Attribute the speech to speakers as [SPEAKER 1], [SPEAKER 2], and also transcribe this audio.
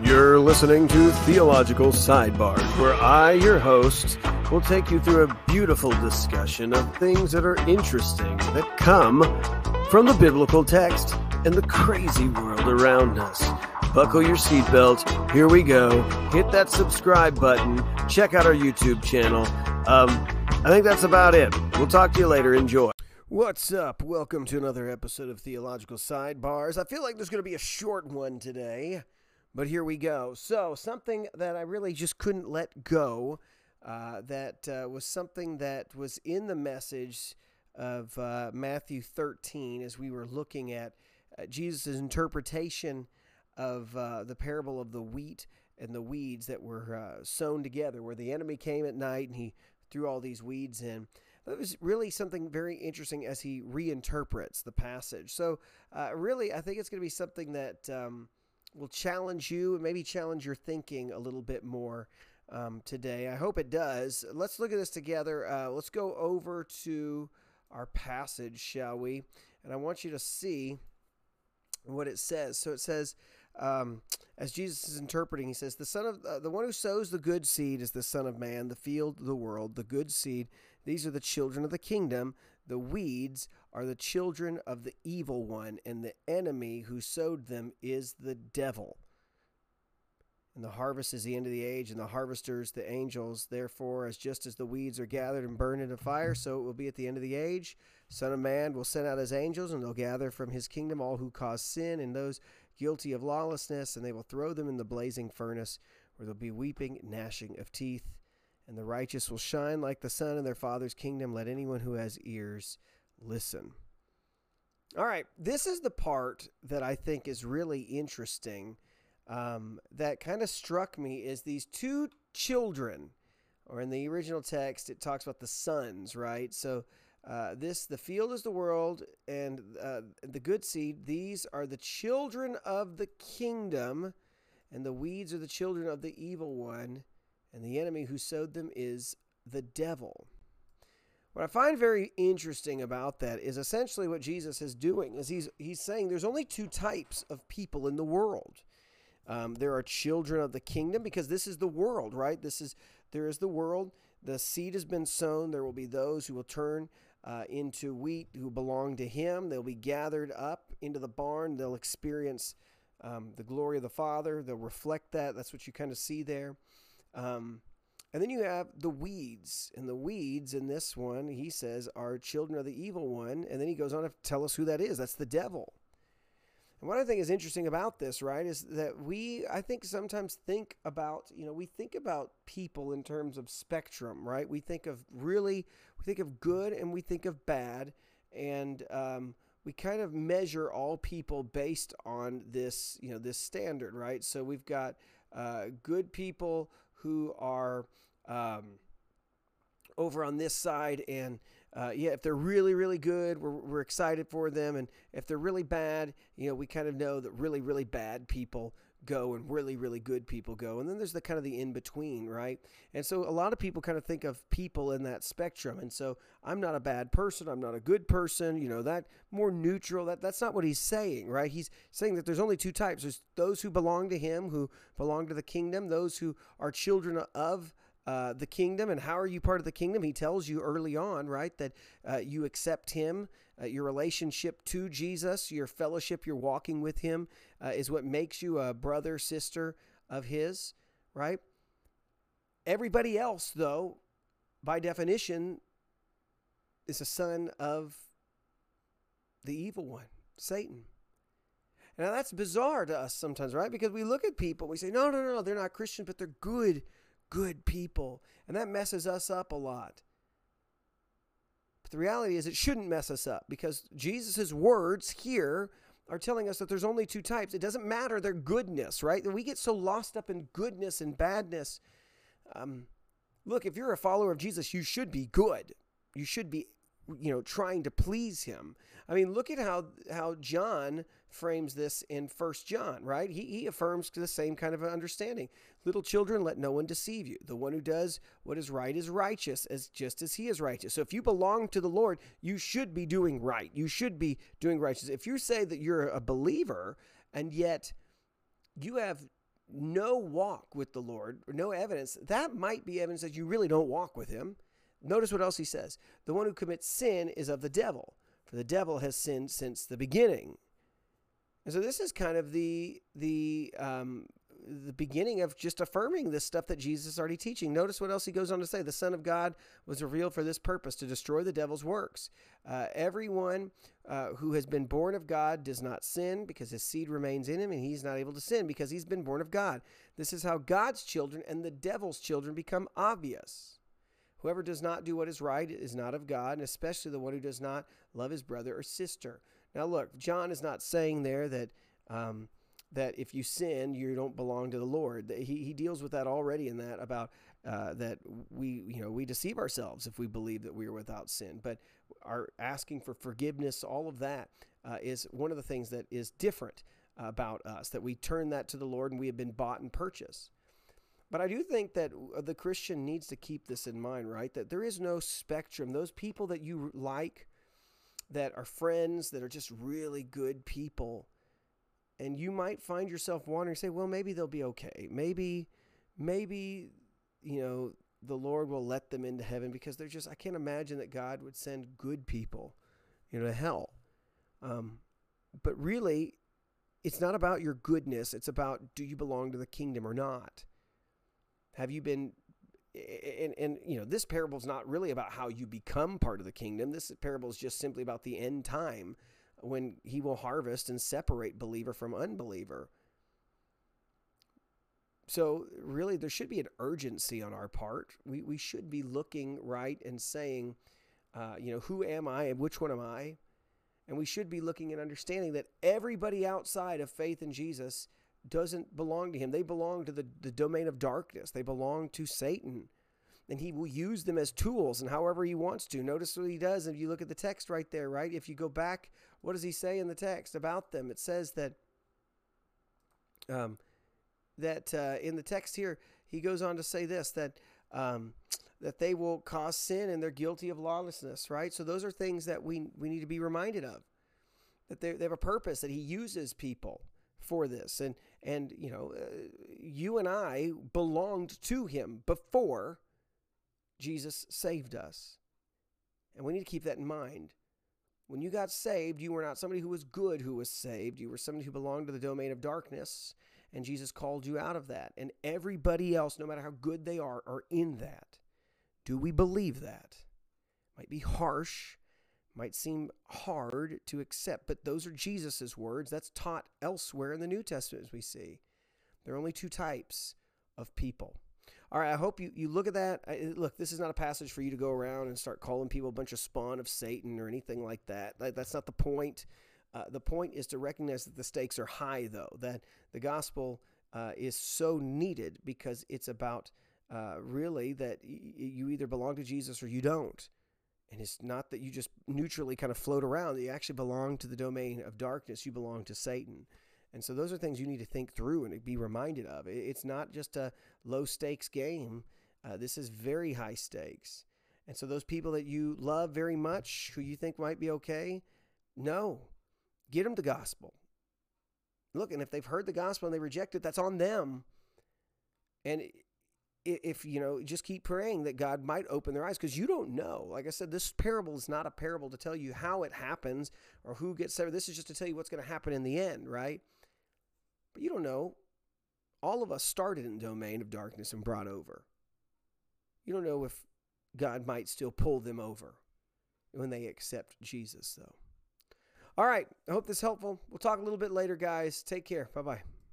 [SPEAKER 1] You're listening to Theological Sidebar, where I, your host, will take you through a beautiful discussion of things that are interesting that come from the biblical text and the crazy world around us. Buckle your seatbelt. Here we go. Hit that subscribe button. Check out our YouTube channel. Um, I think that's about it. We'll talk to you later. Enjoy. What's up? Welcome to another episode of Theological Sidebars. I feel like there's going to be a short one today. But here we go. So, something that I really just couldn't let go, uh, that uh, was something that was in the message of uh, Matthew 13 as we were looking at uh, Jesus' interpretation of uh, the parable of the wheat and the weeds that were uh, sown together, where the enemy came at night and he threw all these weeds in. That was really something very interesting as he reinterprets the passage. So, really, I think it's going to be something that. Um, will challenge you and maybe challenge your thinking a little bit more um, today. I hope it does. Let's look at this together. Uh, let's go over to our passage, shall we? And I want you to see what it says. So it says, um, as Jesus is interpreting, he says, "The son of uh, the one who sows the good seed is the Son of Man. The field, the world, the good seed. These are the children of the kingdom. The weeds are the children of the evil one, and the enemy who sowed them is the devil. And the harvest is the end of the age, and the harvesters the angels. Therefore, as just as the weeds are gathered and burned into fire, so it will be at the end of the age. Son of Man will send out his angels, and they'll gather from his kingdom all who cause sin and those guilty of lawlessness, and they will throw them in the blazing furnace, where there'll be weeping, gnashing of teeth. And the righteous will shine like the sun in their Father's kingdom. Let anyone who has ears listen. All right, this is the part that I think is really interesting. Um, that kind of struck me is these two children, or in the original text, it talks about the sons, right? So uh, this the field is the world, and uh, the good seed. These are the children of the kingdom, and the weeds are the children of the evil one, and the enemy who sowed them is the devil. What I find very interesting about that is essentially what Jesus is doing is he's he's saying there's only two types of people in the world. Um, there are children of the kingdom because this is the world, right? This is there is the world. The seed has been sown. There will be those who will turn uh, into wheat who belong to Him. They'll be gathered up into the barn. They'll experience um, the glory of the Father. They'll reflect that. That's what you kind of see there. Um, and then you have the weeds. And the weeds in this one, he says, are children of the evil one. And then he goes on to tell us who that is. That's the devil. And what I think is interesting about this, right, is that we, I think, sometimes think about, you know, we think about people in terms of spectrum, right? We think of really, we think of good and we think of bad. And, um, we kind of measure all people based on this, you know, this standard, right? So we've got uh, good people who are um, over on this side. And uh, yeah, if they're really, really good, we're, we're excited for them. And if they're really bad, you know, we kind of know that really, really bad people go and really really good people go. And then there's the kind of the in between right? And so a lot of people kind of think of people in that spectrum. And so i'm not a bad person. I'm not a good person you know that more neutral that that's not what he's saying right? He's saying that there's only two types. There's those who belong to him who belong to the kingdom those who are children of uh, the kingdom and how are you part of the kingdom? He tells you early on right that uh, you accept him uh, your relationship to jesus your fellowship you're walking with him uh, is what makes you a brother sister of his right? Everybody else though by definition is a son of the evil one satan. Now that's bizarre to us sometimes right? Because we look at people we say no no no they're not Christians, but they're good good people. And that messes us up a lot. But the reality is, it shouldn't mess us up because Jesus' words here are telling us that there's only two types. It doesn't matter their goodness, right? We get so lost up in goodness and badness. Um, look, if you're a follower of Jesus, you should be good. You should be, you know, trying to please him. I mean, look at how how John frames this in First John, right? He, he affirms the same kind of understanding. Little children, let no one deceive you. The one who does what is right is righteous, as just as he is righteous. So if you belong to the Lord, you should be doing right. You should be doing righteous. If you say that you're a believer and yet you have no walk with the Lord, or no evidence, that might be evidence that you really don't walk with Him. Notice what else he says. The one who commits sin is of the devil, for the devil has sinned since the beginning. And so this is kind of the the um, the beginning of just affirming this stuff that Jesus is already teaching. Notice what else he goes on to say: the Son of God was revealed for this purpose to destroy the devil's works. Uh, everyone uh, who has been born of God does not sin because his seed remains in him, and he's not able to sin because he's been born of God. This is how God's children and the devil's children become obvious. Whoever does not do what is right is not of God, and especially the one who does not love his brother or sister. Now, look, John is not saying there that um, that if you sin, you don't belong to the Lord. He, he deals with that already in that about uh, that we you know we deceive ourselves if we believe that we are without sin. But our asking for forgiveness, all of that uh, is one of the things that is different about us. That we turn that to the Lord, and we have been bought and purchased. But I do think that the Christian needs to keep this in mind, right? That there is no spectrum. Those people that you like, that are friends, that are just really good people, and you might find yourself wondering, say, well, maybe they'll be okay. Maybe, maybe, you know, the Lord will let them into heaven because they're just, I can't imagine that God would send good people, you know, to hell. Um, but really, it's not about your goodness. It's about do you belong to the kingdom or not? Have you been and, and you know this parable is not really about how you become part of the kingdom. This parable is just simply about the end time when he will harvest and separate believer from unbeliever. So really there should be an urgency on our part. We, we should be looking right and saying uh, you know who am i and which one am i? And we should be looking and understanding that everybody outside of faith in jesus doesn't belong to him. They belong to the, the domain of darkness. They belong to Satan. And he will use them as tools and however he wants to. Notice what he does. If you look at the text right there, right? If you go back, what does he say in the text about them? It says that um, that uh, in the text here, he goes on to say this that um, that they will cause sin and they're guilty of lawlessness, right? So those are things that we we need to be reminded of. That they, they have a purpose. That he uses people for this and and you know uh, you and I belonged to him before Jesus saved us. And we need to keep that in mind. When you got saved you were not somebody who was good who was saved. You were somebody who belonged to the domain of darkness and Jesus called you out of that. And everybody else no matter how good they are are in that. Do we believe that? Might be harsh might seem hard to accept, but those are Jesus's words. That's taught elsewhere in the New Testament, as we see. There are only two types of people. All right, I hope you, you look at that. I, look, this is not a passage for you to go around and start calling people a bunch of spawn of Satan or anything like that. That's not the point. Uh, the point is to recognize that the stakes are high, though, that the gospel uh, is so needed because it's about uh, really that y- you either belong to Jesus or you don't. And it's not that you just neutrally kind of float around, you actually belong to the domain of darkness. You belong to Satan. And so those are things you need to think through and be reminded of. It's not just a low stakes game, uh, this is very high stakes. And so those people that you love very much, who you think might be okay, no, get them the gospel. Look, and if they've heard the gospel and they reject it, that's on them. And if you know just keep praying that god might open their eyes because you don't know. Like i said this parable is not a parable to tell you how it happens or who gets saved. This is just to tell you what's going to happen in the end right? But you don't know. All of us started in domain of darkness and brought over. You don't know if god might still pull them over when they accept jesus though. All right. I hope this helpful. We'll talk a little bit later guys. Take care. Bye bye